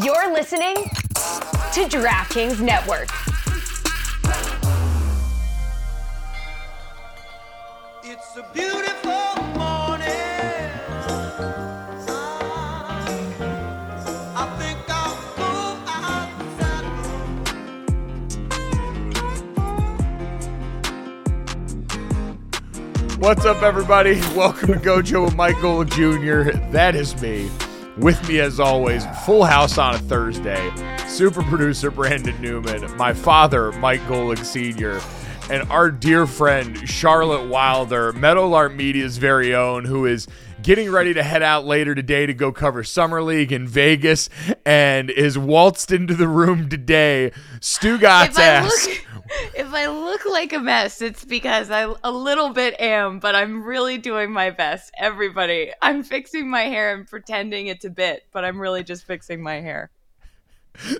You're listening to DraftKings Network. It's a beautiful morning. I think I'll go What's up, everybody? Welcome to Gojo with Michael Jr. That is me. With me, as always, full house on a Thursday. Super producer Brandon Newman, my father, Mike Golic Sr., and our dear friend Charlotte Wilder, Meadowlark Media's very own, who is getting ready to head out later today to go cover Summer League in Vegas and is waltzed into the room today. Stu Gotts if asks. look, if I look like a mess, it's because I a little bit am, but I'm really doing my best. Everybody, I'm fixing my hair and pretending it's a bit, but I'm really just fixing my hair.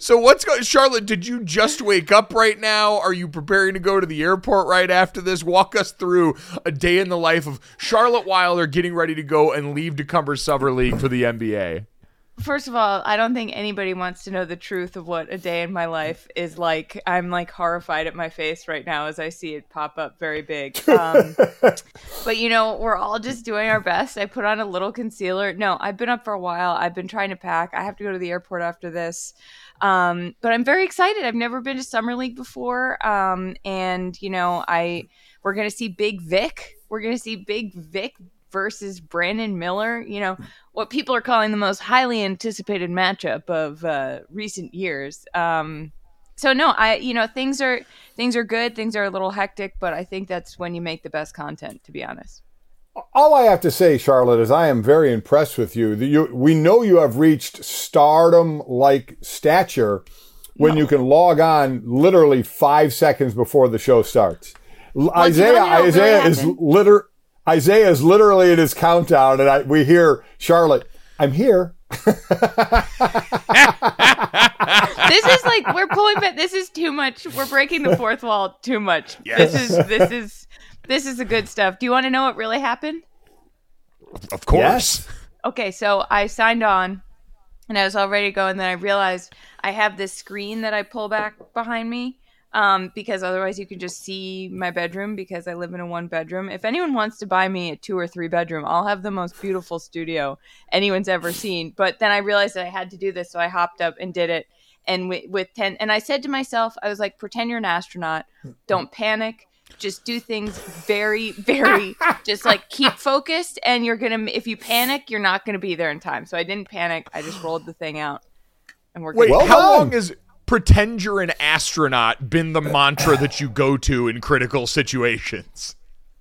So what's going Charlotte, did you just wake up right now? Are you preparing to go to the airport right after this? Walk us through a day in the life of Charlotte Wilder getting ready to go and leave to cover Summer League for the NBA. First of all, I don't think anybody wants to know the truth of what a day in my life is like. I'm like horrified at my face right now as I see it pop up very big. Um, but you know, we're all just doing our best. I put on a little concealer. No, I've been up for a while. I've been trying to pack. I have to go to the airport after this. Um, but I'm very excited. I've never been to Summer League before. Um, and you know, I we're gonna see Big Vic. We're gonna see Big Vic versus Brandon Miller. You know, what people are calling the most highly anticipated matchup of uh, recent years. Um, so no, I you know things are things are good. Things are a little hectic, but I think that's when you make the best content. To be honest. All I have to say, Charlotte, is I am very impressed with you. you we know you have reached stardom like stature when you can log on literally five seconds before the show starts. you Isaiah, wanna know Isaiah really is liter, Isaiah is literally in his countdown, and I, we hear Charlotte. I'm here. this is like we're pulling back. This is too much. We're breaking the fourth wall too much. This is this is this is the good stuff. Do you want to know what really happened? Of course. Yes. Okay, so I signed on and I was all ready to go, and then I realized I have this screen that I pull back behind me. Um, because otherwise you can just see my bedroom because I live in a one bedroom. If anyone wants to buy me a two or three bedroom, I'll have the most beautiful studio anyone's ever seen. But then I realized that I had to do this, so I hopped up and did it. And with, with 10, and I said to myself, I was like, pretend you're an astronaut, don't panic, just do things very, very, just like keep focused. And you're gonna, if you panic, you're not gonna be there in time. So I didn't panic, I just rolled the thing out. And we're Wait. Well how done. long has pretend you're an astronaut been the mantra that you go to in critical situations?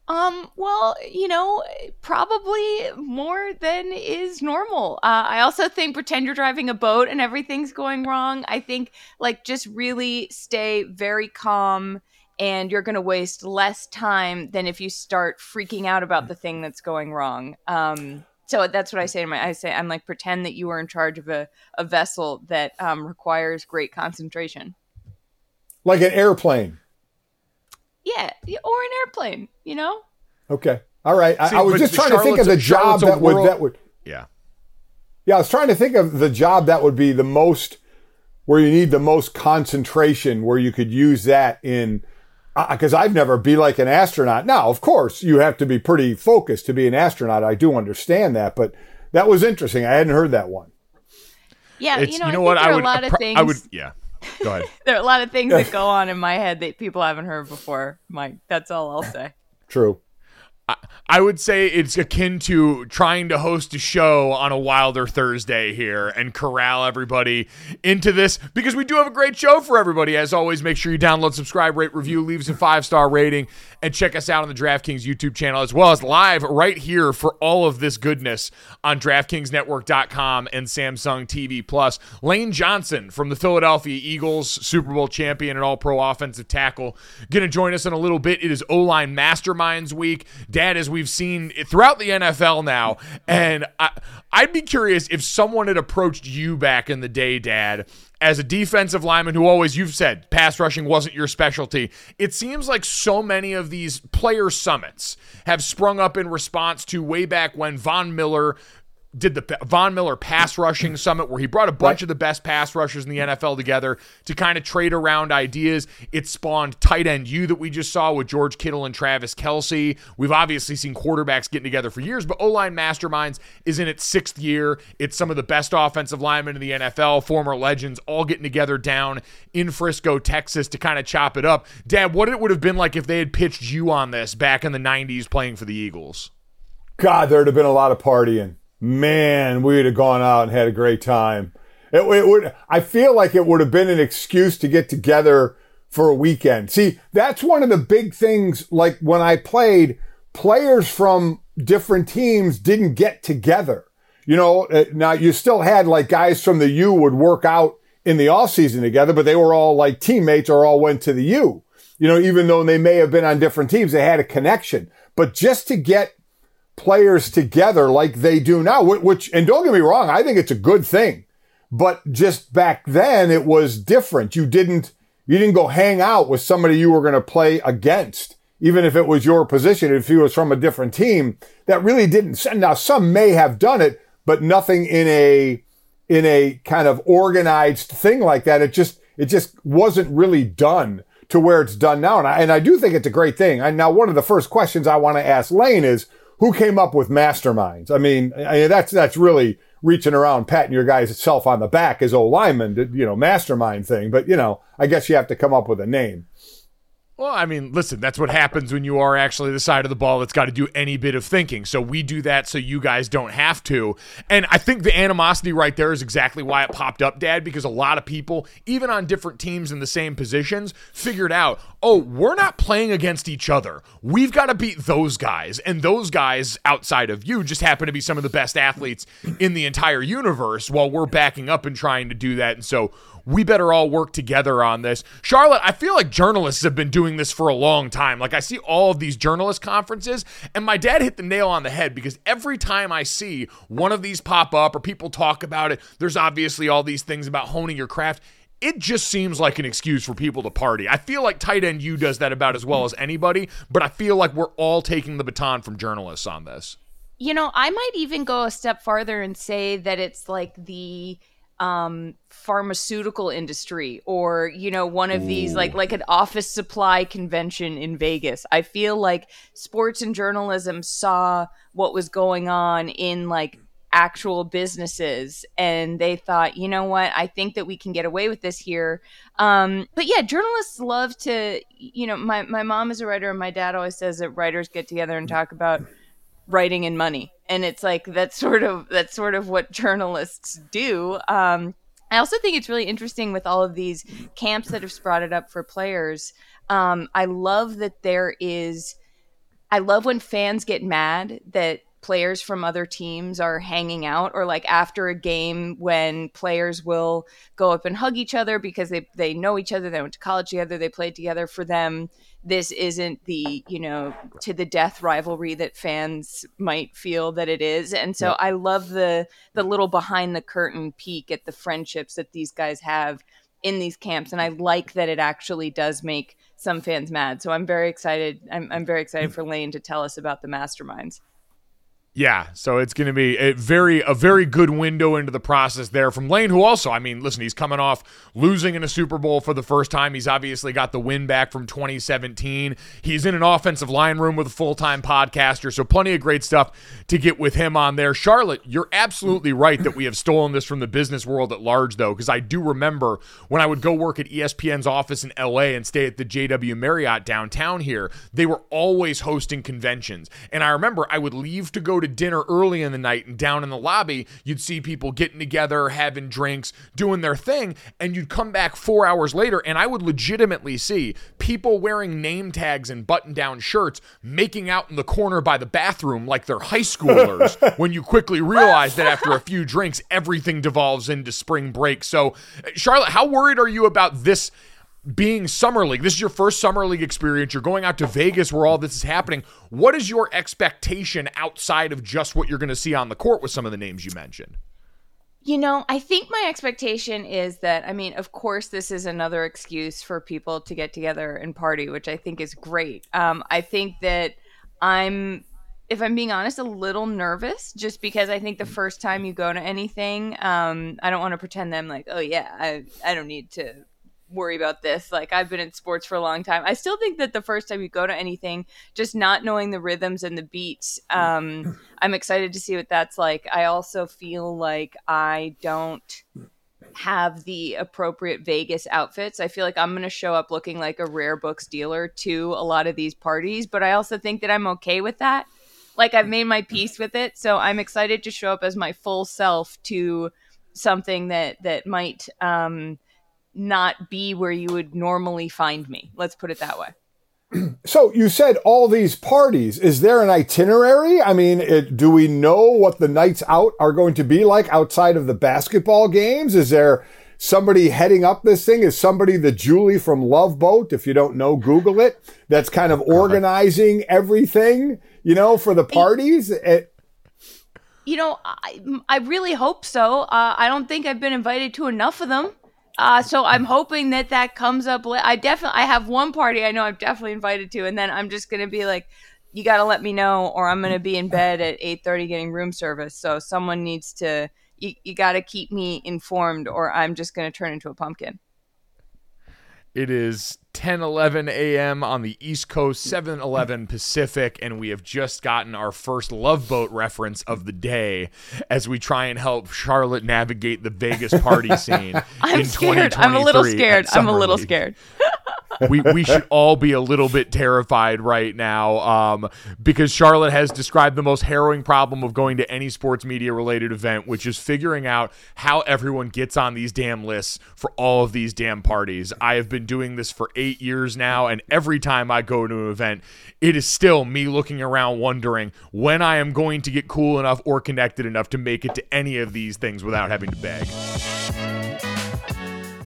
Um, well, you know, probably more than is normal. Uh, I also think pretend you're driving a boat and everything's going wrong. I think, like, just really stay very calm and you're going to waste less time than if you start freaking out about the thing that's going wrong. Um, so that's what I say to my, I say, I'm like, pretend that you are in charge of a, a vessel that um, requires great concentration. Like an airplane. Yeah, or an airplane, you know? Okay. All right. I, See, I was just trying to think of the job Charlotte's a that would that would Yeah. Yeah, I was trying to think of the job that would be the most where you need the most concentration, where you could use that in. Because I've never be like an astronaut. Now, of course, you have to be pretty focused to be an astronaut. I do understand that, but that was interesting. I hadn't heard that one. Yeah, It's, you know, I what? there I are would a lot of things. I would yeah. Go ahead. there are a lot of things that go on in my head that people haven't heard before, Mike. That's all I'll say. True. I, would say it's akin to trying to host a show on a Wilder Thursday here and corral everybody into this because we do have a great show for everybody. As always, make sure you download, subscribe, rate, review, leave us a five star rating, and check us out on the DraftKings YouTube channel as well as live right here for all of this goodness on DraftKingsNetwork.com and Samsung TV Plus. Lane Johnson from the Philadelphia Eagles, Super Bowl champion and All Pro offensive tackle, going to join us in a little bit. It is O line Masterminds Week. Dad, as we've seen throughout the NFL now, and I, I'd be curious if someone had approached you back in the day, Dad, as a defensive lineman who always you've said pass rushing wasn't your specialty. It seems like so many of these player summits have sprung up in response to way back when Von Miller did the Von Miller pass rushing mm. summit where he brought a bunch right. of the best pass rushers in the NFL together to kind of trade around ideas. It spawned tight end U that we just saw with George Kittle and Travis Kelce. We've obviously seen quarterbacks getting together for years, but O line masterminds is in its sixth year. It's some of the best offensive linemen in the NFL, former legends, all getting together down in Frisco, Texas to kind of chop it up. Dad, what it would have been like if they had pitched you on this back in the 90s playing for the Eagles? God, there'd have been a lot of partying man, we'd have gone out and had a great time. It, it, would, I feel like it would have been an excuse to get together for a weekend. See, that's one of the big things. Like when I played, players from different teams didn't get together. You know, uh, now you still had like guys from the U would work out in the off season together, but they were all like teammates or all went to the U. You know, even though they may have been on different teams, they had a connection. But just to get players together like they do now, which, and don't get me wrong, I think it's a good thing. But just back then it was different. You didn't, you didn't go hang out with somebody you were going to play against, even if it was your position, if he was from a different team. That really didn't. Now, some may have done it, but nothing in a, in a kind of organized thing like that. It just, it just wasn't really done to where it's done now. And I, and I do think it's a great thing. And now one of the first questions I want to ask Lane is, who came up with masterminds? I mean, I mean that's that's really reaching around, patting your guy's self on the back as old lineman, you know, mastermind thing. But you know, I guess you have to come up with a name. Well, I mean, listen, that's what happens when you are actually the side of the ball that's got to do any bit of thinking. So we do that so you guys don't have to. And I think the animosity right there is exactly why it popped up, Dad, because a lot of people, even on different teams in the same positions, figured out, oh, we're not playing against each other. We've got to beat those guys. And those guys outside of you just happen to be some of the best athletes in the entire universe while we're backing up and trying to do that. And so we better all work together on this. Charlotte, I feel like journalists have been doing this for a long time. Like I see all of these journalist conferences, and my dad hit the nail on the head because every time I see one of these pop up or people talk about it, there's obviously all these things about honing your craft it just seems like an excuse for people to party. I feel like tight end U does that about as well as anybody, but I feel like we're all taking the baton from journalists on this. You know, I might even go a step farther and say that it's like the um, pharmaceutical industry or you know one of Ooh. these like like an office supply convention in Vegas. I feel like sports and journalism saw what was going on in like actual businesses and they thought you know what i think that we can get away with this here um, but yeah journalists love to you know my, my mom is a writer and my dad always says that writers get together and talk about writing and money. And it's like that's sort of that's sort of what journalists do. Um, i also think it's really interesting with all of these camps that have sprouted up for players. Um, i love that there is i love when fans get mad that players from other teams are hanging out or like after a game when players will go up and hug each other because they, they know each other they went to college together they played together. For them this isn't the you know to the death rivalry that fans might feel that it is. And so yeah. i love the the little behind the curtain peek at the friendships that these guys have in these camps. And i like that it actually does make some fans mad. So i'm very excited i'm, I'm very excited mm. for lane to tell us about the masterminds Yeah, so it's going to be a very a very good window into the process there from Lane, who also, I mean, listen, he's coming off losing in a Super Bowl for the first time. He's obviously got the win back from 2017. He's in an offensive line room with a full time podcaster, so plenty of great stuff to get with him on there. Charlotte, you're absolutely right that we have stolen this from the business world at large, though, because I do remember when I would go work at ESPN's office in LA and stay at the JW Marriott downtown here, they were always hosting conventions, and I remember I would leave to go to dinner early in the night and down in the lobby, you'd see people getting together, having drinks, doing their thing, and you'd come back four hours later, and I would legitimately see people wearing name tags and button down shirts making out in the corner by the bathroom like they're high schoolers when you quickly realize that after a few drinks, everything devolves into spring break. So, Charlotte, how worried are you about this? Being summer league. This is your first summer league experience. You're going out to vegas where all this is happening. What is your expectation outside of just what you're going to see on the court with some of the names you mentioned? You know, I think my expectation is that, I mean, of course, this is another excuse for people to get together and party, which I think is great. Um, I think that I'm, if I'm being honest, a little nervous just because I think the first time you go to anything, um, I don't want to pretend that I'm like, oh, yeah, I, I don't need to worry about this. Like I've been in sports for a long time. I still think that the first time you go to anything, just not knowing the rhythms and the beats, um, I'm excited to see what that's like. I also feel like I don't have the appropriate Vegas outfits. I feel like I'm going to show up looking like a rare books dealer to a lot of these parties, but I also think that I'm okay with that. Like I've made my peace with it, so I'm excited to show up as my full self to something that that might um not be where you would normally find me. Let's put it that way. So you said all these parties. Is there an itinerary? I mean, it, do we know what the nights out are going to be like outside of the basketball games? Is there somebody heading up this thing? Is somebody the Julie from Love Boat? If you don't know, Google it. That's kind of organizing everything, you know, for the parties. It, You know, I, I really hope so. Uh, I don't think I've been invited to enough of them. Uh, so I'm hoping that that comes up. la- I definitely, I have one party I know I'm definitely invited to, and then I'm just gonna be like, you got to let me know, or I'm gonna be in bed at 8:30 getting room service. So someone needs to, you, you got to keep me informed, or I'm just gonna turn into a pumpkin. It is 10 11 a.m. on the East Coast, 7 11 Pacific, and we have just gotten our first Love Boat reference of the day as we try and help Charlotte navigate the Vegas party scene. I'm in scared. I'm a little scared. I'm a little League. scared. we we should all be a little bit terrified right now um, because Charlotte has described the most harrowing problem of going to any sports media related event, which is figuring out how everyone gets on these damn lists for all of these damn parties. I have been doing this for eight years now, and every time I go to an event, it is still me looking around wondering when I am going to get cool enough or connected enough to make it to any of these things without having to beg.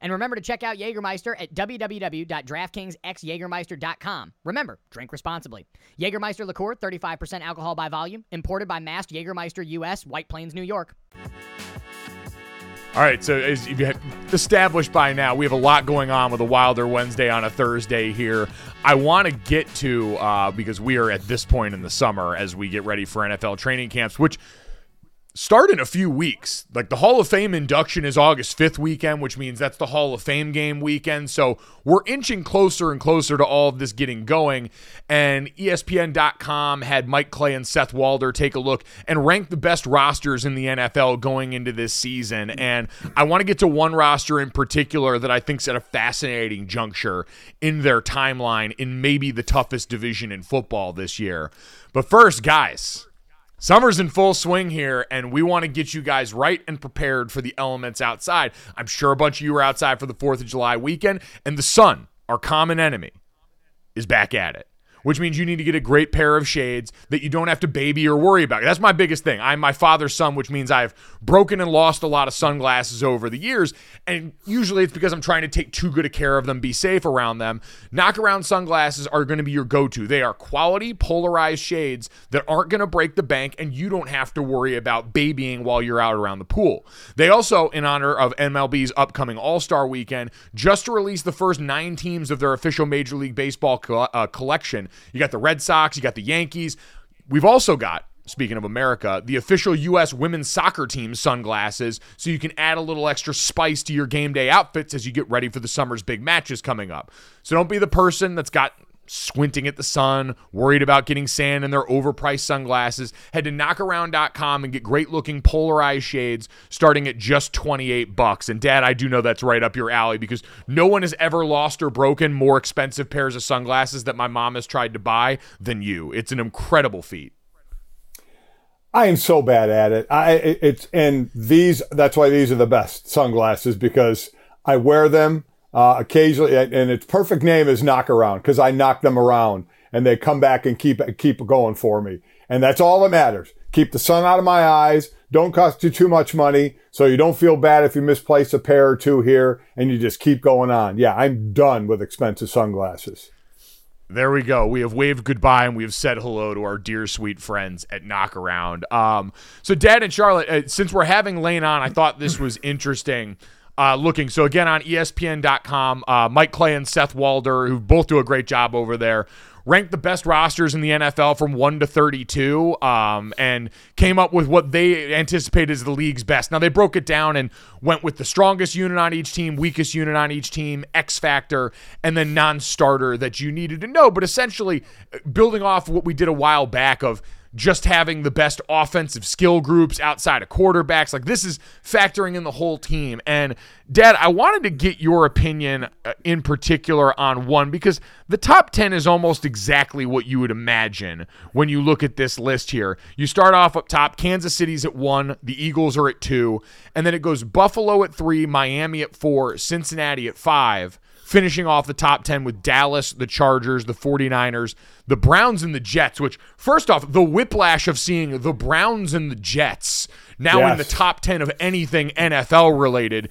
And remember to check out Jägermeister at www.draftkingsxjagermeister.com. Remember, drink responsibly. Jägermeister liqueur, 35% alcohol by volume, imported by Mast Jägermeister US, White Plains, New York. All right, so as you've established by now, we have a lot going on with a Wilder Wednesday on a Thursday here. I want to get to uh, because we are at this point in the summer as we get ready for NFL training camps, which start in a few weeks. Like the Hall of Fame induction is August 5th weekend, which means that's the Hall of Fame game weekend. So we're inching closer and closer to all of this getting going. And ESPN.com had Mike Clay and Seth Walder take a look and rank the best rosters in the NFL going into this season. And I want to get to one roster in particular that I think's at a fascinating juncture in their timeline in maybe the toughest division in football this year. But first, guys, Summer's in full swing here, and we want to get you guys right and prepared for the elements outside. I'm sure a bunch of you are outside for the 4th of July weekend, and the sun, our common enemy, is back at it. Which means you need to get a great pair of shades that you don't have to baby or worry about. That's my biggest thing. I'm my father's son, which means I've broken and lost a lot of sunglasses over the years. And usually it's because I'm trying to take too good a care of them, be safe around them. Knockaround sunglasses are going to be your go to. They are quality, polarized shades that aren't going to break the bank, and you don't have to worry about babying while you're out around the pool. They also, in honor of MLB's upcoming All Star weekend, just released the first nine teams of their official Major League Baseball co- uh, collection. You got the Red Sox, you got the Yankees. We've also got speaking of America, the official U.S. women's soccer team sunglasses, so you can add a little extra spice to your game day outfits as you get ready for the summer's big matches coming up. So don't be the person that's got squinting at the sun, worried about getting sand in their overpriced sunglasses. Head to knockaround.com and get great looking polarized shades starting at just 28 bucks. And dad, I do know that's right up your alley because no one has ever lost or broken more expensive pairs of sunglasses that my mom has tried to buy than you. It's an incredible feat. I am so bad at it. I it- it's and these that's why these are the best sunglasses because I wear them uh, occasionally and its perfect name is knock around because I knock them around and they come back and keep keep going for me and that's all that matters. Keep the sun out of my eyes. Don't cost you too much money so you don't feel bad if you misplace a pair or two here and you just keep going on. Yeah, I'm done with expensive sunglasses. There we go. We have waved goodbye and we have said hello to our dear sweet friends at Knockaround. Um, so, Dad and Charlotte, uh, since we're having Lane on, I thought this was interesting. Uh, looking so again on ESPN.com, uh, Mike Clay and Seth Walder, who both do a great job over there, ranked the best rosters in the NFL from one to thirty-two, um, and came up with what they anticipated as the league's best. Now they broke it down and went with the strongest unit on each team, weakest unit on each team, X factor, and then non-starter that you needed to know. But essentially, uh, building off what we did a while back of just having the best offensive skill groups outside of quarterbacks. Like this is factoring in the whole team. And Dad, I wanted to get your opinion uh, in particular on one because the top 10 is almost exactly what you would imagine when you look at this list here. You start off up top, Kansas City's at one, the Eagles are at two, and then it goes Buffalo at three, Miami at four, Cincinnati at five finishing off the top 10 with Dallas, the Chargers, the 49ers, the Browns, and the Jets, which, first off, the whiplash of seeing the Browns and the Jets now in the top 10 of anything NFL related,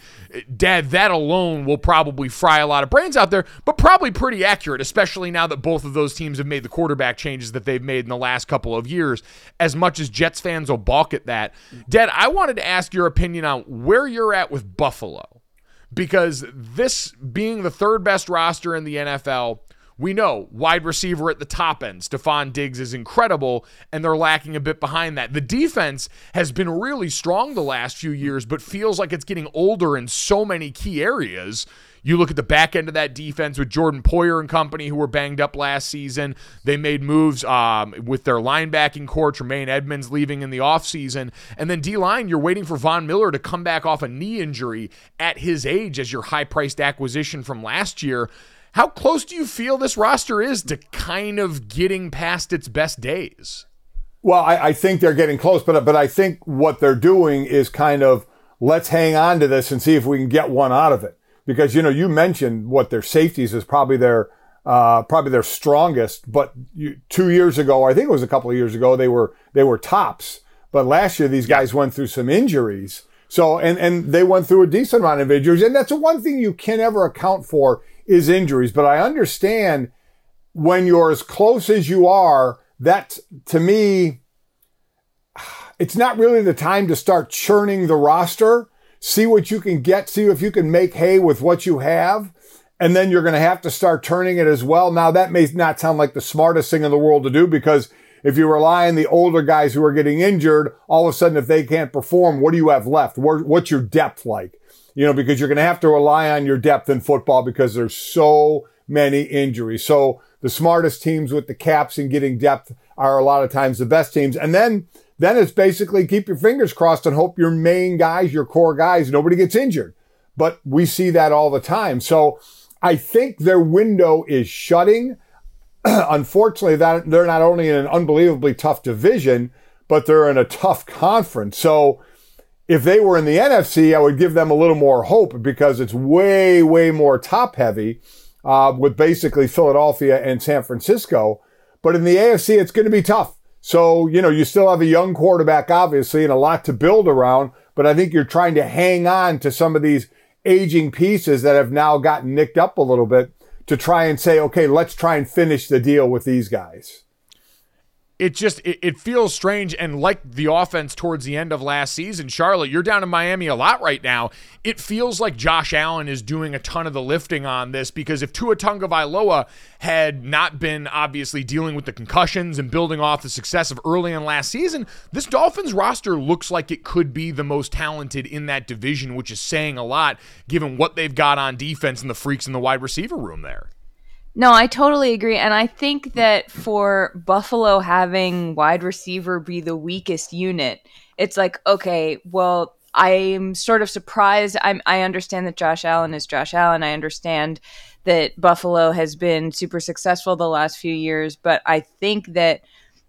Dad, that alone will probably fry a lot of brains out there, but probably pretty accurate, especially now that both of those teams have made the quarterback changes that they've made in the last couple of years. As much as Jets fans will balk at that, Dad, I wanted to ask your opinion on where you're at with Buffalo because this being the third best roster in the NFL, we know wide receiver at the top end, Stefon Diggs is incredible, and they're lacking a bit behind that. The defense has been really strong the last few years, but feels like it's getting older in so many key areas. You look at the back end of that defense with Jordan Poyer and company, who were banged up last season. They made moves um, with their linebacking corps, Tremaine Edmunds leaving in the offseason. And then D line, you're waiting for Von Miller to come back off a knee injury at his age as your high priced acquisition from last year. How close do you feel this roster is to kind of getting past its best days? Well, I, I think they're getting close, but but I think what they're doing is kind of let's hang on to this and see if we can get one out of it. Because you know you mentioned what their safeties is probably their uh, probably their strongest, but you, two years ago, I think it was a couple of years ago, they were they were tops. But last year, these guys went through some injuries. So and and they went through a decent amount of injuries, and that's the one thing you can never account for is injuries. But I understand when you're as close as you are, that to me, it's not really the time to start churning the roster see what you can get, see if you can make hay with what you have. And then you're going to have to start turning it as well. Now that may not sound like the smartest thing in the world to do because if you rely on the older guys who are getting injured, all of a sudden, if they can't perform, what do you have left? What's your depth like? You know, because you're going to have to rely on your depth in football because there's so many injuries. So the smartest teams with the caps and getting depth are a lot of times the best teams. And then, then it's basically keep your fingers crossed and hope your main guys, your core guys, nobody gets injured. But we see that all the time. So I think their window is shutting. Unfortunately, that they're not only in an unbelievably tough division, but they're in a tough conference. So if they were in the NFC, I would give them a little more hope because it's way, way more top heavy uh, with basically Philadelphia and San Francisco. But in the AFC, it's going to be tough. So, you know, you still have a young quarterback, obviously, and a lot to build around. But I think you're trying to hang on to some of these aging pieces that have now gotten nicked up a little bit to try and say, okay, let's try and finish the deal with these guys it just it, it, feels strange and like the offense towards the end of last season. Charlotte you're down in miami a lot right now. It feels like josh allen is doing a ton of the lifting on this because if tua tagovailoa had not been obviously dealing with the concussions and building off the success of early in last season this dolphins roster looks like it could be the most talented in that division which is saying a lot given what they've got on defense and the freaks in the wide receiver room there no, I totally agree. And I think that for Buffalo having wide receiver be the weakest unit, it's like, okay, well, I'm sort of surprised. I'm, I understand that Josh Allen is Josh Allen. I understand that Buffalo has been super successful the last few years, but I think that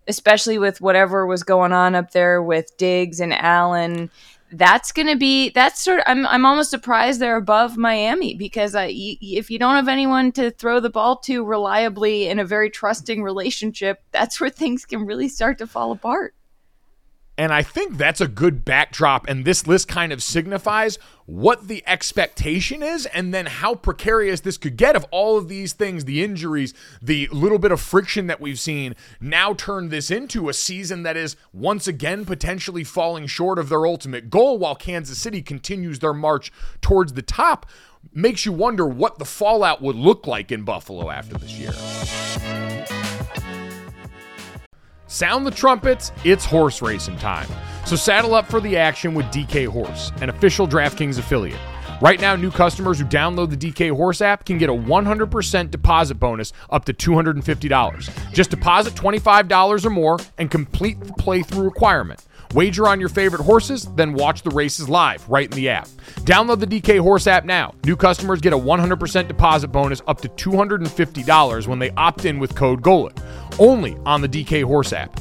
especially with whatever was going on up there with Diggs and Allen, that's going to be that's sort of I'm I'm almost surprised they're above Miami because I, if you don't have anyone to throw the ball to reliably in a very trusting relationship, that's where things can really start to fall apart. And I think that's a good backdrop. And this list kind of signifies what the expectation is and then how precarious this could get if all of these things, the injuries, the little bit of friction that we've seen, now turn this into a season that is once again potentially falling short of their ultimate goal while Kansas City continues their march towards the top. Makes you wonder what the fallout would look like in Buffalo after this year. Sound the trumpets, it's horse racing time. So saddle up for the action with DK Horse, an official DraftKings affiliate. Right now, new customers who download the DK Horse app can get a 100% deposit bonus up to $250. Just deposit $25 or more and complete the playthrough requirement. Wager on your favorite horses, then watch the races live right in the app. Download the DK Horse app now. New customers get a 100% deposit bonus up to $250 when they opt in with code GOLIC. Only on the DK Horse app.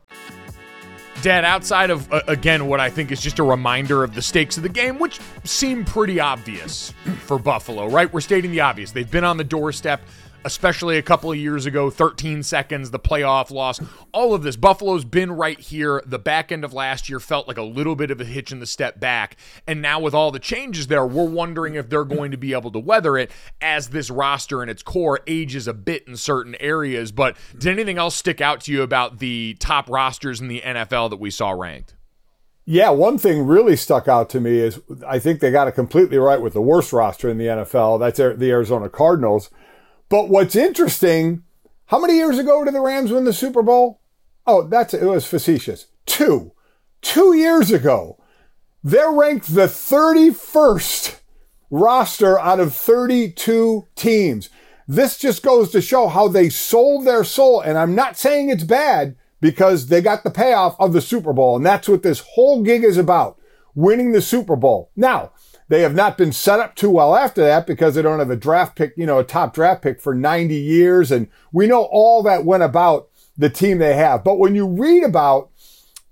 Dad, outside of, uh, again, what I think is just a reminder of the stakes of the game, which seem pretty obvious for Buffalo, right? We're stating the obvious. They've been on the doorstep especially a couple of years ago 13 seconds, the playoff loss, all of this. Buffalo's been right here. The back end of last year felt like a little bit of a hitch in the step back. And now, with all the changes there, we're wondering if they're going to be able to weather it as this roster and its core ages a bit in certain areas. But did anything else stick out to you about the top rosters in the NFL that we saw ranked? Yeah, one thing really stuck out to me is I think they got it completely right with the worst roster in the NFL. That's the Arizona Cardinals. But what's interesting, how many years ago did the Rams win the Super Bowl? Oh, that's it was facetious. Two. Two years ago. They're ranked the 31st roster out of 32 teams. This just goes to show how they sold their soul. And I'm not saying it's bad because they got the payoff of the Super Bowl. And that's what this whole gig is about. Winning the Super Bowl. Now, they have not been set up too well after that because they don't have a draft pick, you know, a top draft pick for 90 years. And we know all that went about the team they have. But when you read about,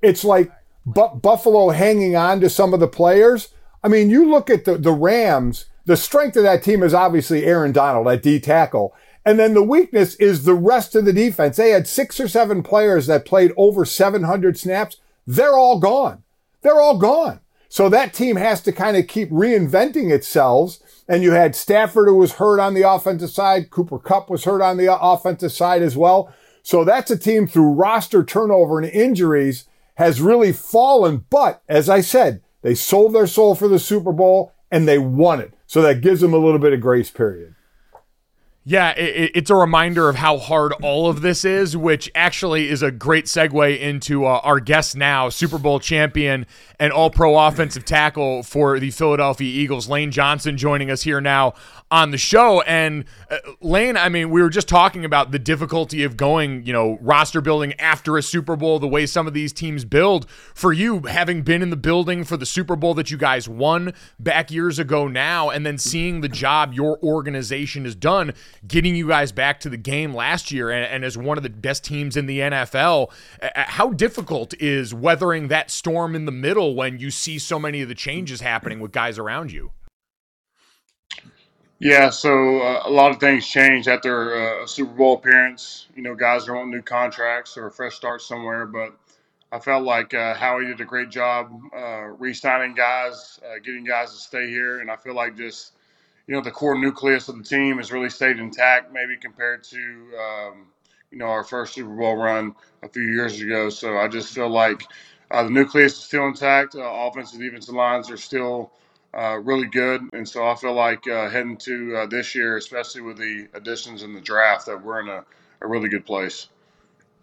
it's like Buffalo hanging on to some of the players. I mean, you look at the, the Rams the strength of that team is obviously Aaron Donald at D tackle. And then the weakness is the rest of the defense. They had six or seven players that played over 700 snaps. They're all gone. They're all gone. So that team has to kind of keep reinventing itself. And you had Stafford who was hurt on the offensive side. Cooper Kupp was hurt on the offensive side as well. So that's a team through roster turnover and injuries has really fallen. But as I said, they sold their soul for the Super Bowl and they won it. So that gives them a little bit of grace period. Yeah, it, it's a reminder of how hard all of this is, which actually is a great segue into uh, our guest now, Super Bowl champion and all pro offensive tackle for the Philadelphia Eagles, Lane Johnson, joining us here now on the show. And uh, Lane, I mean, we were just talking about the difficulty of going, you know, roster building after a Super Bowl, the way some of these teams build. For you, having been in the building for the Super Bowl that you guys won back years ago now, and then seeing the job your organization has done, getting you guys back to the game last year and, and as one of the best teams in the NFL, how difficult is weathering that storm in the middle when you see so many of the changes happening with guys around you? Yeah, so uh, a lot of things change after uh, a Super Bowl appearance. You know, guys are wanting new contracts or a fresh start somewhere, but I felt like uh, Howie did a great job uh, re-signing guys, uh, getting guys to stay here, and I feel like just you know the core nucleus of the team has really stayed intact, maybe compared to um, you know our first Super Bowl run a few years ago. So I just feel like uh, the nucleus is still intact. Uh, offensive, defensive lines are still uh, really good. And so I feel like uh, heading to uh, this year, especially with the additions in the draft, that we're in a, a really good place.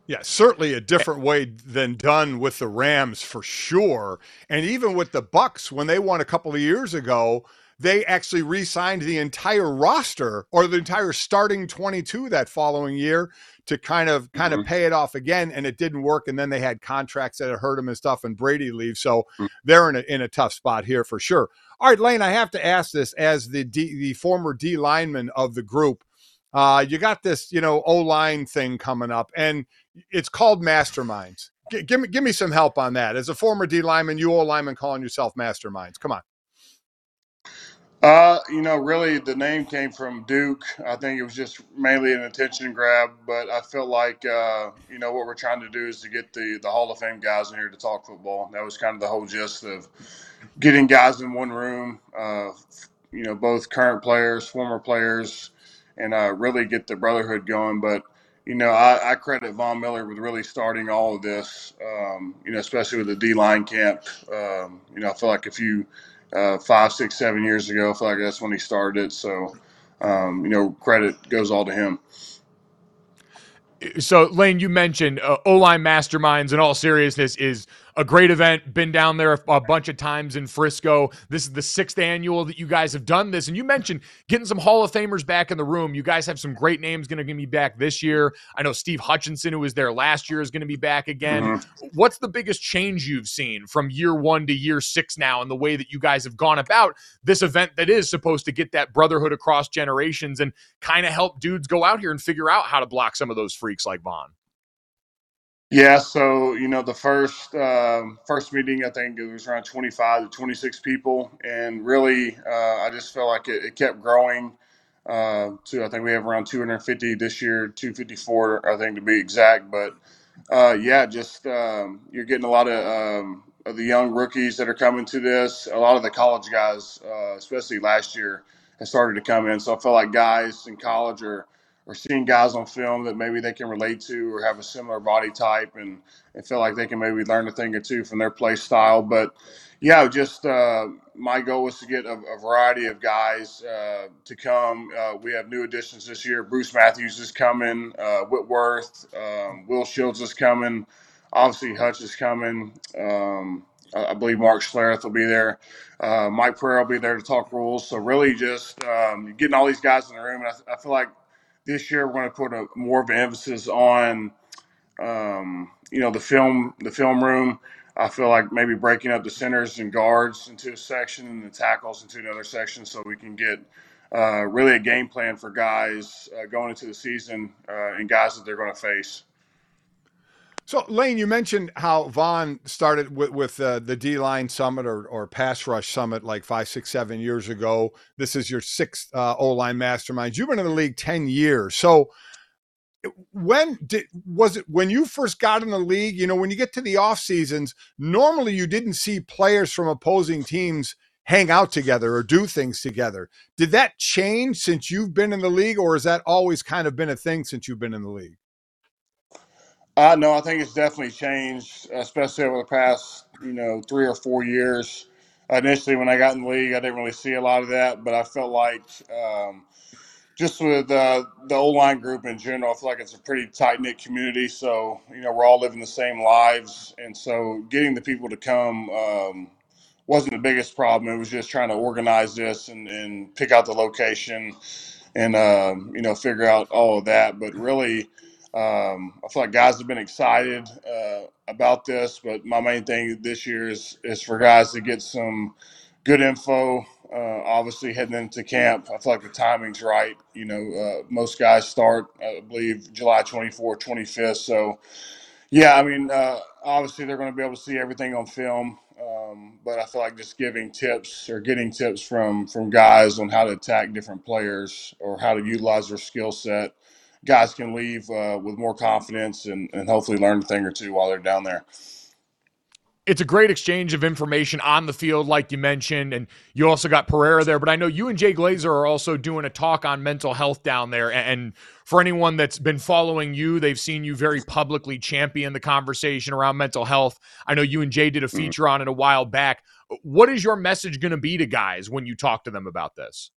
Yeah, certainly a different way than done with the Rams for sure. And even with the Bucs when they won a couple of years ago, they actually re-signed the entire roster or the entire starting 22 that following year to kind of kind mm-hmm. of pay it off again and it didn't work and then they had contracts that hurt them and stuff and Brady leaves so mm-hmm. they're in a, in a tough spot here for sure. All right, Lane, I have to ask this as the D, the former D lineman of the group. Uh, you got this, you know, O line thing coming up, and it's called masterminds. G- give me give me some help on that. As a former D lineman, you O lineman calling yourself masterminds. Come on. Uh, you know, really, the name came from Duke. I think it was just mainly an attention grab, but I feel like uh, you know what we're trying to do is to get the the Hall of Fame guys in here to talk football. That was kind of the whole gist of getting guys in one room. Uh, you know, both current players, former players, and uh, really get the brotherhood going. But you know, I, I, credit Von Miller with really starting all of this. Um, you know, especially with the D line camp. Um, you know, I feel like if you uh, five, six, seven years ago. I feel like that's when he started. It. So, um, you know, credit goes all to him. So, Lane, you mentioned uh, O line masterminds. In all seriousness, is a great event. Been down there a bunch of times in Frisco. This is the sixth annual that you guys have done this. And you mentioned getting some Hall of Famers back in the room. You guys have some great names going to be back this year. I know Steve Hutchinson, who was there last year, is going to be back again. Mm-hmm. What's the biggest change you've seen from year one to year six now in the way that you guys have gone about this event that is supposed to get that brotherhood across generations and kind of help dudes go out here and figure out how to block some of those freaks like Von? Yeah, so you know the first um, first meeting, I think it was around 25 to 26 people, and really, uh, I just felt like it, it kept growing. Uh, to I think we have around 250 this year, 254, I think to be exact. But uh, yeah, just um, you're getting a lot of, um, of the young rookies that are coming to this. A lot of the college guys, uh, especially last year, have started to come in. So I feel like guys in college are or seeing guys on film that maybe they can relate to or have a similar body type and, and feel like they can maybe learn a thing or two from their play style. But yeah, just uh, my goal was to get a, a variety of guys uh, to come. Uh, we have new additions this year. Bruce Matthews is coming, uh, Whitworth, um, Will Shields is coming, obviously Hutch is coming. Um, I believe Mark Schlereth will be there. Uh, Mike Pereira will be there to talk rules. So really, just um, getting all these guys in the room, and I, I feel like this year we're going to put a more of an emphasis on um, you know the film the film room. I feel like maybe breaking up the centers and guards into a section and the tackles into another section so we can get uh, really a game plan for guys uh, going into the season uh, and guys that they're going to face. So, Lane, you mentioned how Von started with, with uh, the D line summit or, or pass rush summit like five, six, seven years ago. This is your sixth uh, O line mastermind. You've been in the league 10 years. So, when did was it when you first got in the league you know when you get to the off seasons normally you didn't see players from opposing teams hang out together or do things together did that change since you've been in the league or has that always kind of been a thing since you've been in the league Uh, no, I think it's definitely changed, especially over the past, you know, three or four years. Initially, when I got in the league, I didn't really see a lot of that, but I felt like um, just with uh, the O line group in general, I feel like it's a pretty tight knit community. So, you know, we're all living the same lives. And so getting the people to come um, wasn't the biggest problem. It was just trying to organize this and, and pick out the location and, um, you know, figure out all of that. But really, um, I feel like guys have been excited uh, about this, but my main thing this year is is for guys to get some good info. Uh, obviously, heading into camp, I feel like the timing's right. You know, uh, most guys start, I believe, July 24th, 25th. So, yeah, I mean, uh, obviously they're going to be able to see everything on film, um, but I feel like just giving tips or getting tips from from guys on how to attack different players or how to utilize their skill set guys can leave uh, with more confidence and, and hopefully learn a thing or two while they're down there. It's a great exchange of information on the field, like you mentioned, and you also got Pereira there. But I know you and Jay Glazer are also doing a talk on mental health down there. And for anyone that's been following you, they've seen you very publicly champion the conversation around mental health. I know you and Jay did a feature on it a while back. What is your message going to be to guys when you talk to them about this?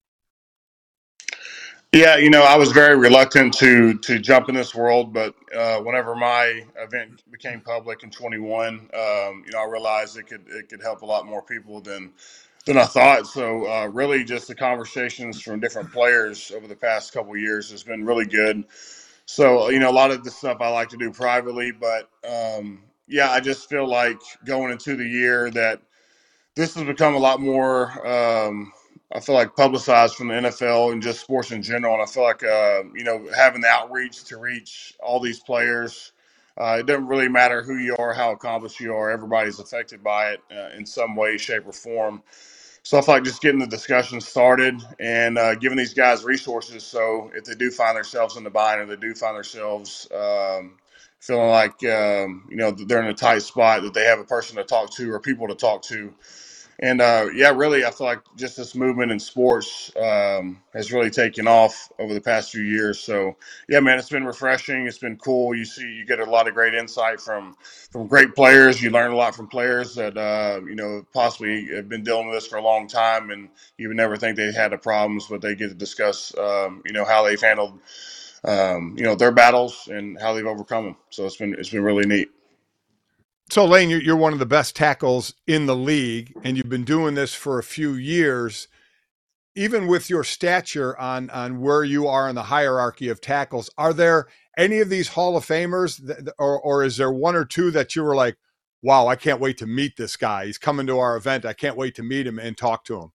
Yeah, you know, I was very reluctant to to jump in this world, but uh, whenever my event became public in 21, um, you know, I realized it could it could help a lot more people than than I thought. So, uh, really, just the conversations from different players over the past couple years has been really good. So, you know, a lot of the stuff I like to do privately, but um, yeah, I just feel like going into the year that this has become a lot more. Um, I feel like publicized from the NFL and just sports in general. And I feel like, uh, you know, having the outreach to reach all these players, uh, it doesn't really matter who you are, how accomplished you are. Everybody's affected by it uh, in some way, shape, or form. So I feel like just getting the discussion started and uh, giving these guys resources. So if they do find themselves in the bind or they do find themselves um, feeling like, um, you know, they're in a tight spot, that they have a person to talk to or people to talk to and uh, yeah, really, I feel like just this movement in sports um, has really taken off over the past few years. So yeah, man, it's been refreshing. It's been cool. You see, you get a lot of great insight from from great players. You learn a lot from players that uh, you know possibly have been dealing with this for a long time, and you would never think they had the problems, but they get to discuss um, you know how they've handled um, you know their battles and how they've overcome them. So it's been it's been really neat. So, Lane, you're, one of the best tackles in the league, and you've been doing this for a few years. Even with your stature on on where you are in the hierarchy of tackles, are there any of these Hall of Famers, that, or or is there one or two that you were like, "Wow, I can't wait to meet this guy. He's coming to our event. I can't wait to meet him and talk to him."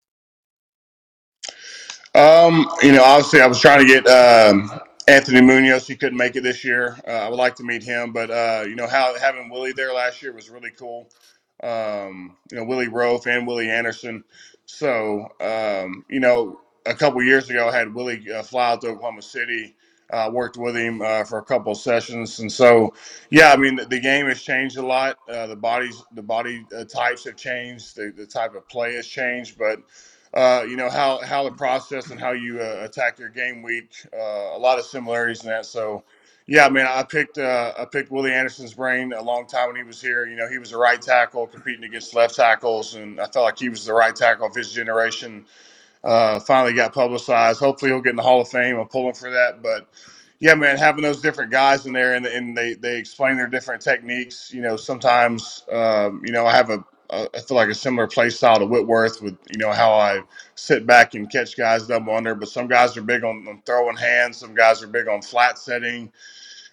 Um, you know, obviously, I was trying to get um, Anthony Munoz. He couldn't make it this year. Uh, I would like to meet him, but uh, you know, how having Willie there last year was really cool. Um, you know, Willie Roaf and Willie Anderson. So, um, you know, a couple years ago, I had Willie uh, fly out to Oklahoma City. Worked with him uh, for a couple of sessions, and so yeah, I mean the, the game has changed a lot. Uh, the bodies, the body uh, types have changed. The, the type of play has changed, but uh, you know how how the process and how you uh, attack your game week. Uh, a lot of similarities in that. So, yeah, I mean, I picked uh, I picked Willie Anderson's brain a long time when he was here. You know, he was a right tackle competing against left tackles, and I felt like he was the right tackle of his generation. Uh, finally got publicized. Hopefully, he'll get in the Hall of Fame. I'm pulling for that, but. Yeah, man, having those different guys in there and, and they, they explain their different techniques. You know, sometimes, um, you know, I have a, I feel like a similar play style to Whitworth with you know how I sit back and catch guys double under. But some guys are big on, on throwing hands. Some guys are big on flat setting.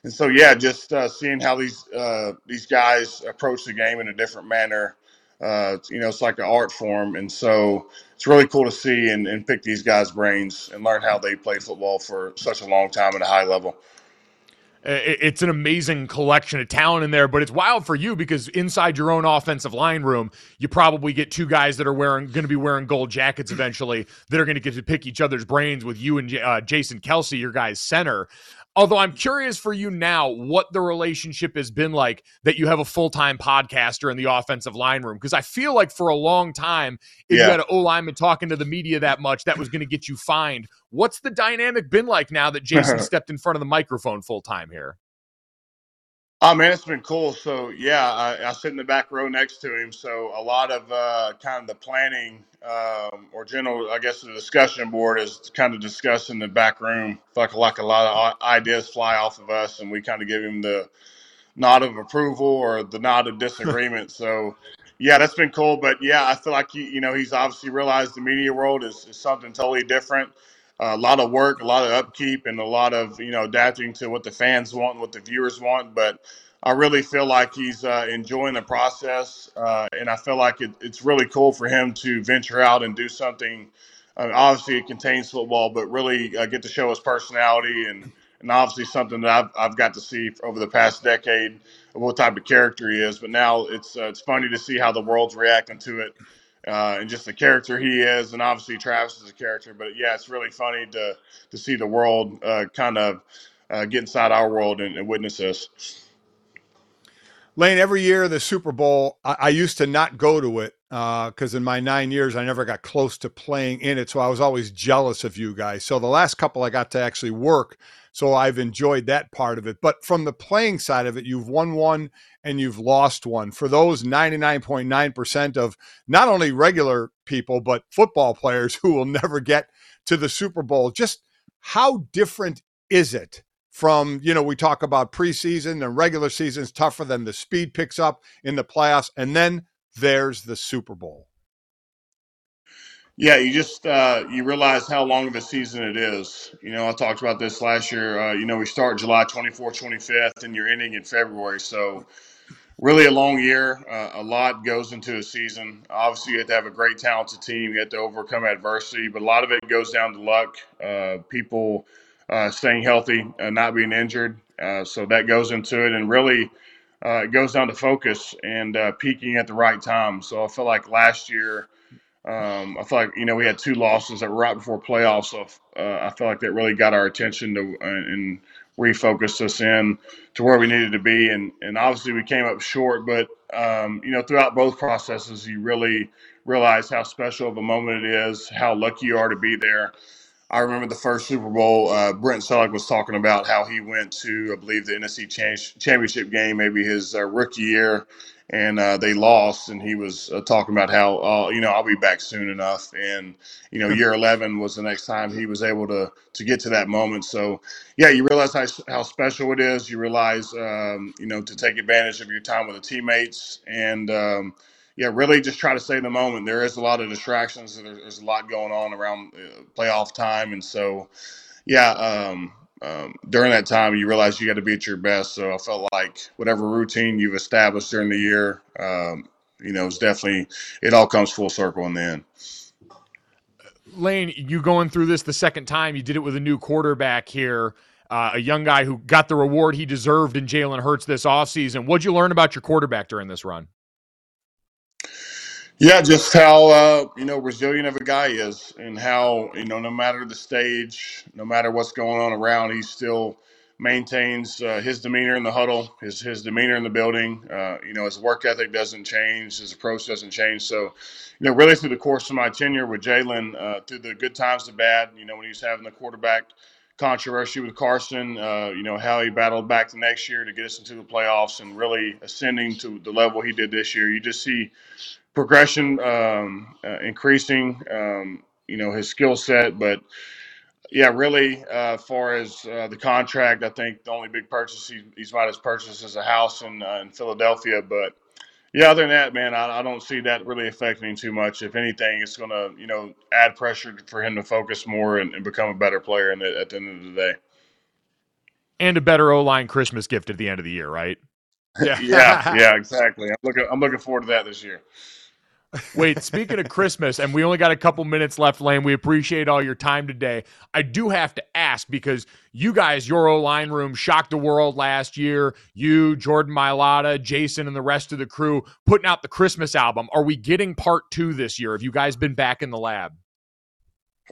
And so yeah, just uh, seeing how these uh, these guys approach the game in a different manner. Uh, you know, it's like an art form, and so it's really cool to see and, and pick these guys' brains and learn how they play football for such a long time at a high level. It's an amazing collection of talent in there, but it's wild for you because inside your own offensive line room, you probably get two guys that are wearing going to be wearing gold jackets eventually that are going to get to pick each other's brains with you and uh, Jason Kelce, your guys' center. Although I'm curious for you now what the relationship has been like that you have a full time podcaster in the offensive line room. Because I feel like for a long time, if yeah. you had an O lineman talking to the media that much, that was going to get you fined. What's the dynamic been like now that Jason stepped in front of the microphone full time here? Oh man, it's been cool. So yeah, I, I, sit in the back row next to him. So a lot of uh, kind of the planning um, or general, I guess, the discussion board is kind of discussed in the back room. Like like a lot of ideas fly off of us, and we kind of give him the nod of approval or the nod of disagreement. so yeah, that's been cool. But yeah, I feel like he, you know, he's obviously realized the media world is, is something totally different a lot of work, a lot of upkeep, and a lot of you know adapting to what the fans want and what the viewers want. But I really feel like he's uh, enjoying the process, uh, and I feel like it, it's really cool for him to venture out and do something. Uh, obviously, it contains football, but really uh, get to show his personality and and obviously something that I've, I've got to see over the past decade of what type of character he is. But now it's uh, it's funny to see how the world's reacting to it uh, and just the character he is, and obviously Travis is a character. But yeah, it's really funny to to see the world uh, kind of uh, get inside our world and, and witness this. Lane, every year the Super Bowl, I, I used to not go to it because uh, in my nine years I never got close to playing in it, so I was always jealous of you guys. So the last couple I got to actually work, so I've enjoyed that part of it. But from the playing side of it, you've won one and you've lost one. For those 99.9% of not only regular people, but football players who will never get to the Super Bowl, just how different is it? From, you know, we talk about preseason and regular season's tougher than the speed picks up in the playoffs. And then there's the Super Bowl. Yeah, you just uh, you realize how long of a season it is. You know, I talked about this last year. Uh, you know, we start July 24th, 25th, and you're ending in February. So really a long year. Uh, a lot goes into a season. Obviously, you have to have a great, talented team. You have to overcome adversity, but a lot of it goes down to luck. Uh, people uh, staying healthy, not being injured. Uh, so that goes into it, and really, it goes down to focus and peaking at the right time. So I feel like last year. Um, I feel like you know we had two losses that were right before playoffs, so I feel like that really got our attention to and refocused us in to where we needed to be. And, and obviously we came up short, but, um, you know, throughout both processes, you really realize how special of a moment it is, how lucky you are to be there. I remember the first Super Bowl. Uh, Brent Celek was talking about how he went to, I believe, the NFC Championship game, maybe his uh, rookie year, and uh, they lost. And he was uh, talking about how, uh, you know, I'll be back soon enough. And you know, year 11 was the next time he was able to to get to that moment. So, yeah, you realize how, how special it is. You realize, um, you know, to take advantage of your time with the teammates and. Um, yeah, really just try to stay in the moment. There is a lot of distractions. There's, a lot going on around uh, playoff time, and so yeah, um, um, during that time you realize you got to be at your best. So I felt like whatever routine you've established during the year, um, you know, it's definitely it all comes full circle in the end. Lane, you going through this the second time? You did it with a new quarterback here. Uh, a young guy who got the reward he deserved in Jalen Hurts this offseason. What'd you learn about your quarterback during this run? Yeah, just how uh, you know resilient of a guy is, and how you know no matter the stage, no matter what's going on around, he still maintains uh, his demeanor in the huddle, his his demeanor in the building. Uh, you know, his work ethic doesn't change, his approach doesn't change. So, you know, really through the course of my tenure with Jalen, uh, through the good times, the bad, you know, when he was having the quarterback controversy with Carson, uh, you know, how he battled back the next year to get us into the playoffs and really ascending to the level he did this year. You just see progression, um, uh, increasing, um, you know, his skill set. But yeah, really, uh, far as uh, the contract, I think the only big purchase he, he's might have purchased is a house in, uh, in Philadelphia. But yeah, other than that, man, I, I don't see that really affecting him too much. If anything, it's going to, you know, add pressure for him to focus more and, and become a better player in the, at the end of the day. And a better O line Christmas gift at the end of the year, right? Yeah, yeah, yeah, exactly. I'm looking, I'm looking forward to that this year. Wait, speaking of Christmas, and we only got a couple minutes left, Lane. We appreciate all your time today. I do have to ask because you guys, your O line room, shocked the world last year. You, Jordan Mailata, Jason, and the rest of the crew putting out the Christmas album. Are we getting part two this year? Have you guys been back in the lab?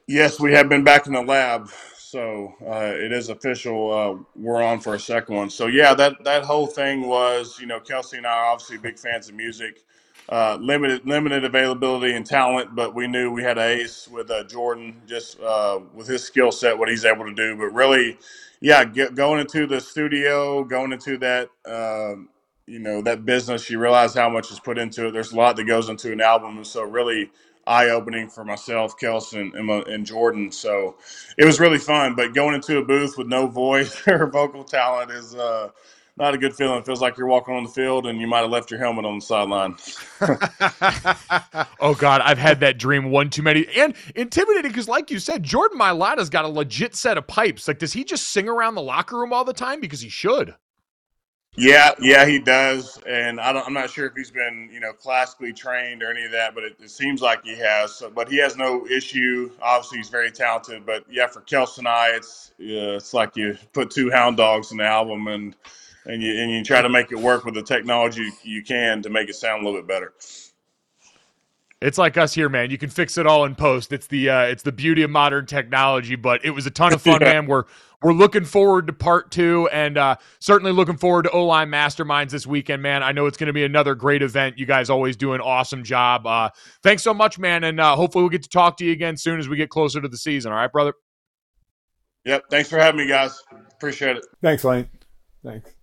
Yes, we have been back in the lab, so uh, it is official. Uh, we're on for a second one. So yeah, that that whole thing was, you know, Kelce and I obviously big fans of music. Uh, limited limited availability and talent, but we knew we had an ace with uh, Jordan, just uh, with his skill set, what he's able to do. But really, yeah, get, going into the studio, going into that, um, you know, that business, you realize how much is put into it. There's a lot that goes into an album, and so really eye opening for myself, Kelson, and, and Jordan. So it was really fun. But going into a booth with no voice or vocal talent is uh, not a good feeling. It feels like you're walking on the field and you might have left your helmet on the sideline. oh God, I've had that dream one too many and intimidating because, like you said, Jordan Mailata's got a legit set of pipes. Like, does he just sing around the locker room all the time? Because he should. Yeah, yeah, he does, and I am not sure if he's been, you know, classically trained or any of that, but it, it seems like he has. So, but he has no issue. Obviously, he's very talented. But yeah, for Kelson and I, it's yeah, it's like you put two hound dogs in the album, and and you and you try to make it work with the technology you can to make it sound a little bit better. It's like us here, man. You can fix it all in post. It's the uh, it's the beauty of modern technology. But it was a ton of fun, yeah. man. We're we're looking forward to part two, and uh, certainly looking forward to O line Masterminds this weekend, man. I know it's going to be another great event. You guys always do an awesome job. Uh, thanks so much, man, and uh, hopefully we'll get to talk to you again soon as we get closer to the season. All right, brother. Yep. Thanks for having me, guys. Appreciate it. Thanks, Lane. Thanks.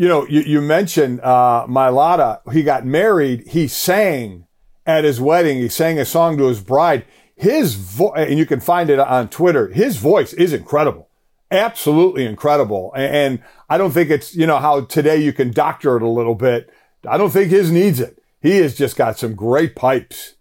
You know, you, you mentioned uh, Mailata. He got married. He sang at his wedding. He sang a song to his bride. His voice, and you can find it on Twitter. His voice is incredible, absolutely incredible. And, and I don't think it's you know how today you can doctor it a little bit. I don't think his needs it. He has just got some great pipes.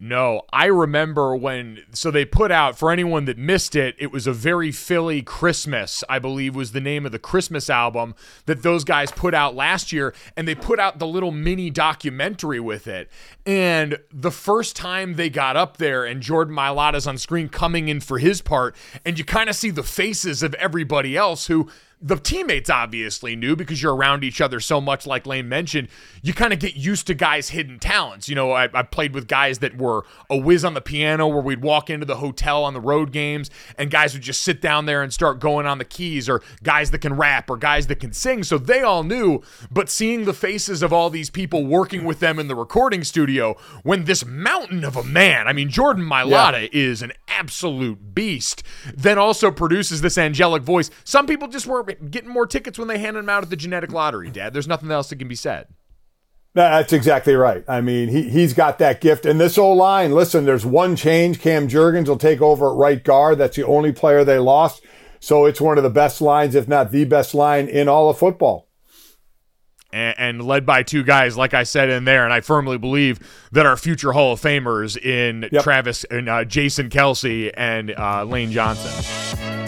No, I remember when, so they put out, for anyone that missed it, it was a very Philly Christmas, I believe was the name of the Christmas album that those guys put out last year. And they put out the little mini documentary with it. And the first time they got up there and Jordan Mailata's on screen coming in for his part, and you kind of see the faces of everybody else who the teammates obviously knew because you're around each other so much, like Lane mentioned. You kind of get used to guys' hidden talents. You know, I, I, played with guys that were a whiz on the piano where we'd walk into the hotel on the road games and guys would just sit down there and start going on the keys, or guys that can rap, or guys that can sing. So they all knew. But seeing the faces of all these people working with them in the recording studio, when this mountain of a man, I mean, Jordan Mailata yeah. is an absolute beast, then also produces this angelic voice. Some people just were getting more tickets when they handed them out at the genetic lottery, Dad. There's nothing else that can be said. That's exactly right. I mean, he, he's got that gift. And this old line, listen, there's one change. Cam Jurgens will take over at right guard. That's the only player they lost. So it's one of the best lines, if not the best line in all of football. And, and led by two guys, like I said in there, and I firmly believe that our future Hall of Famers in yep. Travis and uh, Jason Kelce and uh, Lane Johnson.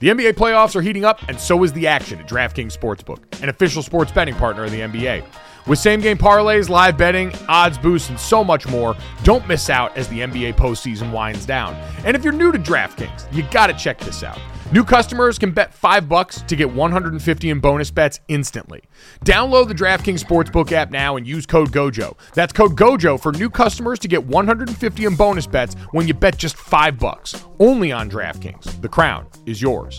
The NBA playoffs are heating up, and so is the action at DraftKings Sportsbook, an official sports betting partner of the NBA. With same game parlays, live betting, odds boosts, and so much more, don't miss out as the NBA postseason winds down. And if you're new to DraftKings, you gotta check this out. New customers can bet 5 bucks to get 150 in bonus bets instantly. Download the DraftKings Sportsbook app now and use code GOJO. That's code GOJO for new customers to get 150 in bonus bets when you bet just 5 bucks. Only on DraftKings. The crown is yours.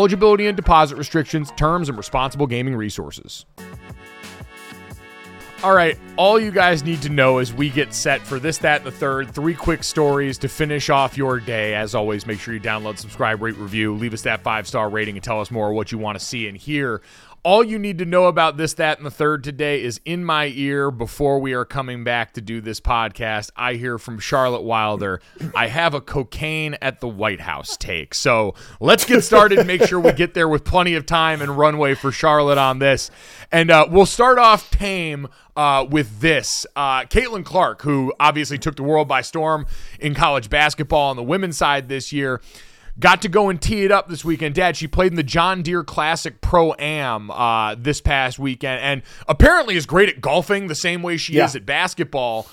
and deposit restrictions, terms, and responsible gaming resources. All right, all you guys need to know as we get set for this, that, and the third, three quick stories to finish off your day. As always, make sure you download, subscribe, rate, review, leave us that five star rating, and tell us more what you want to see and hear All you need to know about this, that, and the third today is in my ear before we are coming back to do this podcast. I hear from Charlotte Wilder, I have a cocaine at the White House take. So let's get started. Make sure we get there with plenty of time and runway for Charlotte on this. And uh, we'll start off tame uh, with this. Uh, Caitlin Clark, who obviously took the world by storm in college basketball on the women's side this year. Got to go and tee it up this weekend. Dad, she played in the John Deere Classic Pro Am uh, this past weekend and apparently is great at golfing the same way she Yeah. is at basketball,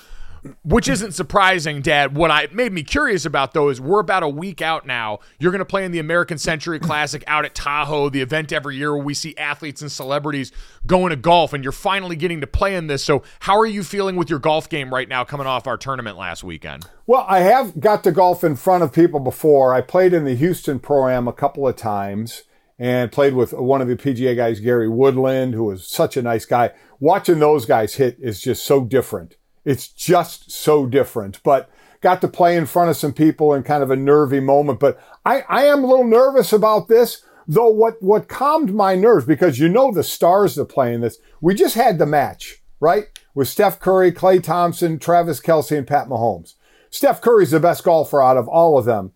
which isn't surprising, Dad. What I made me curious about, though, is we're about a week out now. You're going to play in the American Century Classic out at Tahoe, the event every year where we see athletes and celebrities going to golf, and you're finally getting to play in this. So, how are you feeling with your golf game right now coming off our tournament last weekend? Well, I have got to golf in front of people before. I played in the Houston Pro Am a couple of times and played with one of the PGA guys, Gary Woodland, who was such a nice guy. Watching those guys hit is just so different. It's just so different. But got to play in front of some people in kind of a nervy moment. But I, I am a little nervous about this. Though what, what calmed my nerves, because you know the stars that play in this, we just had the match, right? With Steph Curry, Klay Thompson, Travis Kelce, and Pat Mahomes. Steph Curry's the best golfer out of all of them.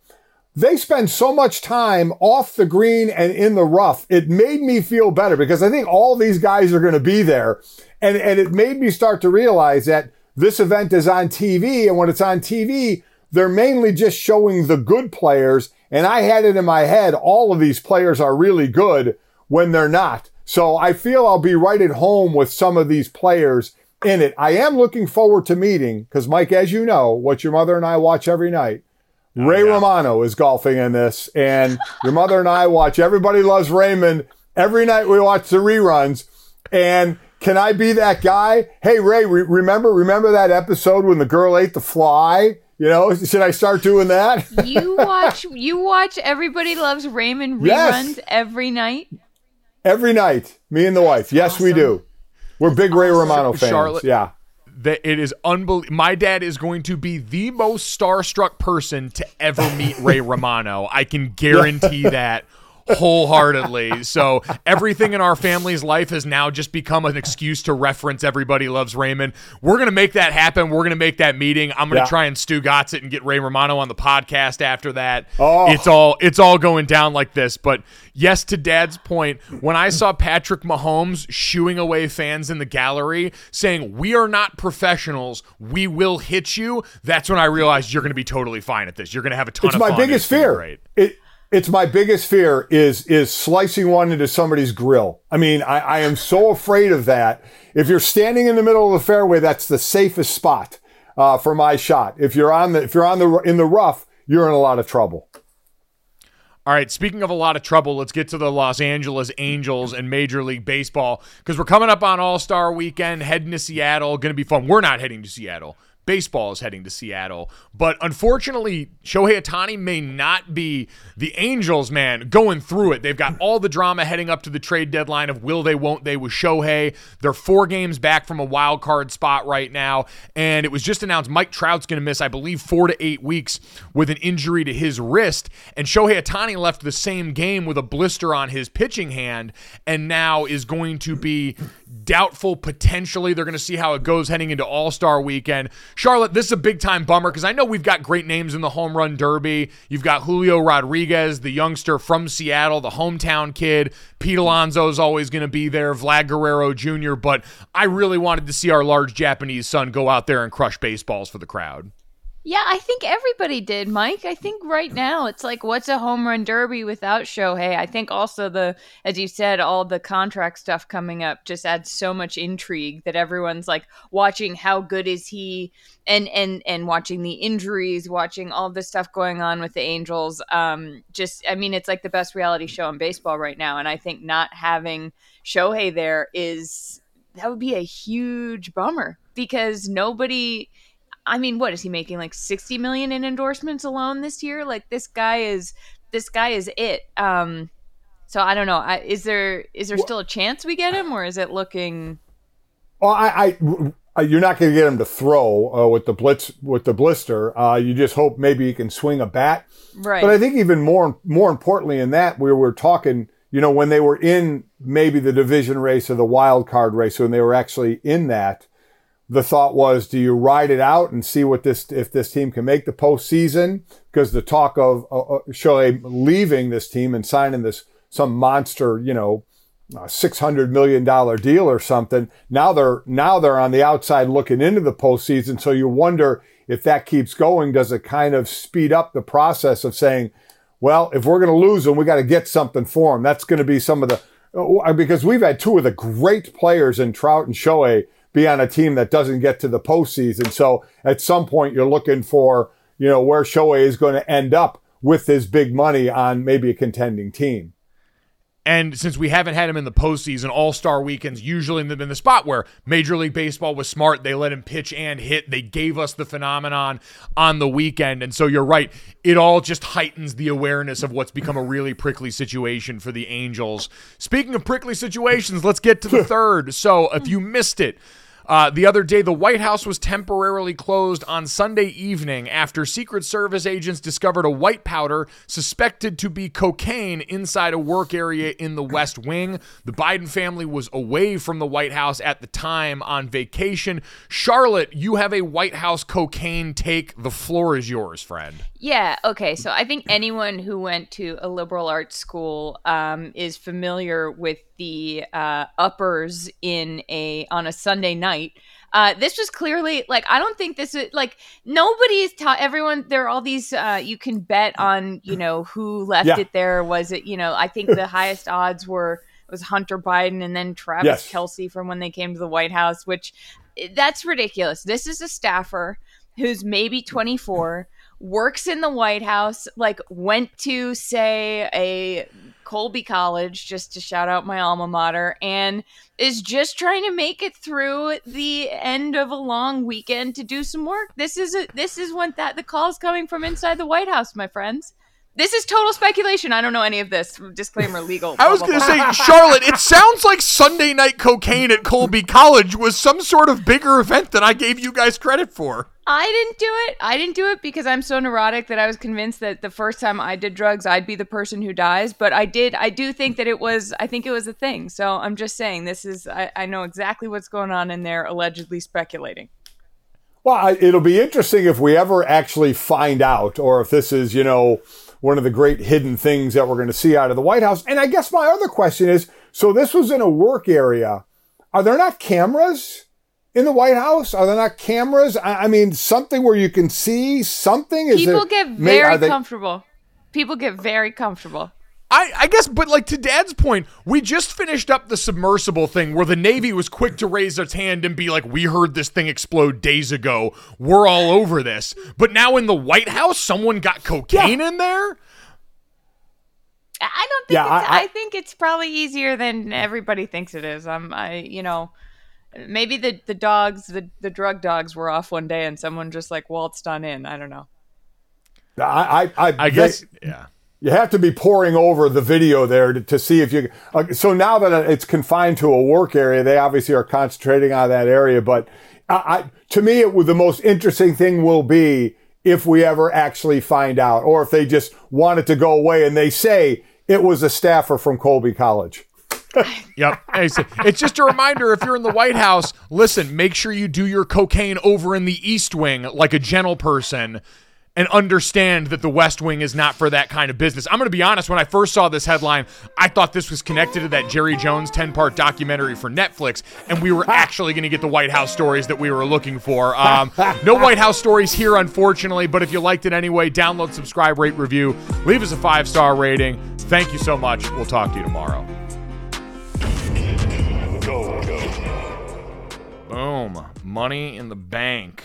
They spend so much time off the green and in the rough. It made me feel better because I think all these guys are going to be there. And, and it made me start to realize that this event is on TV. And when it's on TV, they're mainly just showing the good players. And I had it in my head, all of these players are really good when they're not. So I feel I'll be right at home with some of these players in it. I am looking forward to meeting because Mike, as you know, what your mother and I watch every night. Oh, Ray Romano is golfing in this, and your mother and I watch Everybody Loves Raymond every night. We watch the reruns, and can I be that guy? Hey Ray, re- remember remember that episode when the girl ate the fly? You know, should I start doing that? You watch you watch Everybody Loves Raymond Yes. reruns every night. every night, me and the wife. Yes, we do. We're big Ray Romano fans. Charlotte- Yeah. that it is unbelievable. My dad is going to be the most starstruck person to ever meet Ray Romano. I can guarantee that wholeheartedly. So everything in our family's life has now just become an excuse to reference Everybody Loves Raymond. We're gonna make that happen. We're gonna make that meeting. I'm gonna Yeah. try and Stu Gotz it and get Ray Romano on the podcast after that. Oh. It's all it's all going down like this. But yes, to Dad's point, when I saw Patrick Mahomes shooing away fans in the gallery, saying we are not professionals, we will hit you. That's when I realized you're going to be totally fine at this. You're going to have a ton it's of my fun. biggest gonna fear. It it's my biggest fear is is slicing one into somebody's grill. I mean, I, I am so afraid of that. If you're standing in the middle of the fairway, that's the safest spot uh, for my shot. If you're on the if you're on the in the rough, you're in a lot of trouble. All right, speaking of a lot of trouble, let's get to the Los Angeles Angels and Major League Baseball because we're coming up on All Star Weekend, heading to Seattle. Going to be fun. We're not heading to Seattle. Baseball is heading to Seattle. But unfortunately, Shohei Ohtani may not be the Angels, man, going through it. They've got all the drama heading up to the trade deadline of will they, won't they with Shohei. They're four games back from a wild card spot right now. And it was just announced Mike Trout's going to miss, I believe, four to eight weeks with an injury to his wrist. And Shohei Ohtani left the same game with a blister on his pitching hand and now is going to be doubtful potentially. They're going to see how it goes heading into All Star weekend. Charlotte, this is a big time bummer because I know we've got great names in the home run derby. You've got Julio Rodriguez, the youngster from Seattle, the hometown kid. Pete Alonso is always going to be there, Vlad Guerrero Jr., but I really wanted to see our large Japanese son go out there and crush baseballs for the crowd. Yeah, I think everybody did, Mike. I think right now it's like, what's a home run derby without Shohei? I think also the, as you said, all the contract stuff coming up just adds so much intrigue that everyone's like watching how good is he, and and and watching the injuries, watching all the stuff going on with the Angels. Um, just, I mean, it's like the best reality show in baseball right now, and I think not having Shohei there is that would be a huge bummer because nobody I mean, what is he making like 60 million in endorsements alone this year? Like this guy is this guy is it. Um so I don't know. I, is there is there still a chance we get him or is it looking Well, I, I you're not going to get him to throw uh, with the blitz with the blister. Uh, you just hope maybe he can swing a bat. right? But I think even more more importantly in that, we were talking you know, when they were in maybe the division race or the wild card race, when they were actually in that, the thought was, do you ride it out and see what this, if this team can make the postseason? Because the talk of uh, uh, leaving this team and signing this, some monster, you know, uh, $600 million deal or something. Now they're, now they're on the outside looking into the postseason. So you wonder if that keeps going, does it kind of speed up the process of saying, well, if we're going to lose them, we got to get something for them. That's going to be some of the, uh, because we've had two of the great players in Trout and Shohei be on a team that doesn't get to the postseason. So at some point you're looking for, you know, where Shohei is going to end up with his big money on maybe a contending team. And since we haven't had him in the postseason, All Star weekends usually been the spot where Major League Baseball was smart. They let him pitch and hit. They gave us the phenomenon on the weekend. And so you're right. It all just heightens the awareness of what's become a really prickly situation for the Angels. Speaking of prickly situations, let's get to the third. So if you missed it, uh, the other day, the White House was temporarily closed on Sunday evening after Secret Service agents discovered a white powder suspected to be cocaine inside a work area in the West Wing. The Biden family was away from the White House at the time on vacation. Charlotte, you have a White House cocaine take. The floor is yours, friend. Yeah. Okay. So I think anyone who went to a liberal arts school um, is familiar with the uh, uppers in a on a Sunday night. Uh, this was clearly like I don't think this is like nobody's taught everyone. There are all these uh, you can bet on you know who left Yeah. it there. Was it you know I think the highest odds were was Hunter Biden and then Travis Yes. Kelce from when they came to the White House, which that's ridiculous. This is a staffer who's maybe 24 works in the White House, like went to say a Colby College, just to shout out my alma mater, and is just trying to make it through the end of a long weekend to do some work. This is a this is when that the call is coming from inside the White House, my friends. This is total speculation. I don't know any of this. Disclaimer legal. I was going to say, Charlotte, it sounds like Sunday night cocaine at Colby College was some sort of bigger event than I gave you guys credit for. I didn't do it. I didn't do it because I'm so neurotic that I was convinced that the first time I did drugs, I'd be the person who dies. But I did. I do think that it was. I think it was a thing. So I'm just saying this is. I, I know exactly what's going on in there. Allegedly speculating. Well, I, it'll be interesting if we ever actually find out, or if this is, you know, one of the great hidden things that we're going to see out of the White House. And I guess my other question is so this was in a work area. Are there not cameras in the White House? Are there not cameras? I, I mean, something where you can see something? Is People there- get may- are very they- comfortable. People get very comfortable. I, I guess, but like to Dad's point, we just finished up the submersible thing where the Navy was quick to raise its hand and be like, "We heard this thing explode days ago. We're all over this." But now in the White House, someone got cocaine in there. I- I don't think. Yeah, it's, I- I, I- think it's probably easier than everybody thinks it is. I'm. I. You know. Maybe the, the dogs, the, the drug dogs were off one day and someone just like waltzed on in. I don't know. I, I, I, I guess, yeah. You have to be poring over the video there to, to see if you. Uh, so now that it's confined to a work area, they obviously are concentrating on that area. But I, I, to me, it would, the most interesting thing will be if we ever actually find out, or if they just want it to go away and they say it was a staffer from Colby College. Yep. It's just a reminder if you're in the White House, listen, make sure you do your cocaine over in the East Wing like a gentle person and understand that the West Wing is not for that kind of business. I'm going to be honest, when I first saw this headline, I thought this was connected to that Jerry Jones 10 part documentary for Netflix, and we were actually going to get the White House stories that we were looking for. Um, no White House stories here, unfortunately, but if you liked it anyway, download, subscribe, rate, review, leave us a five star rating. Thank you so much. We'll talk to you tomorrow. Boom. Money in the bank.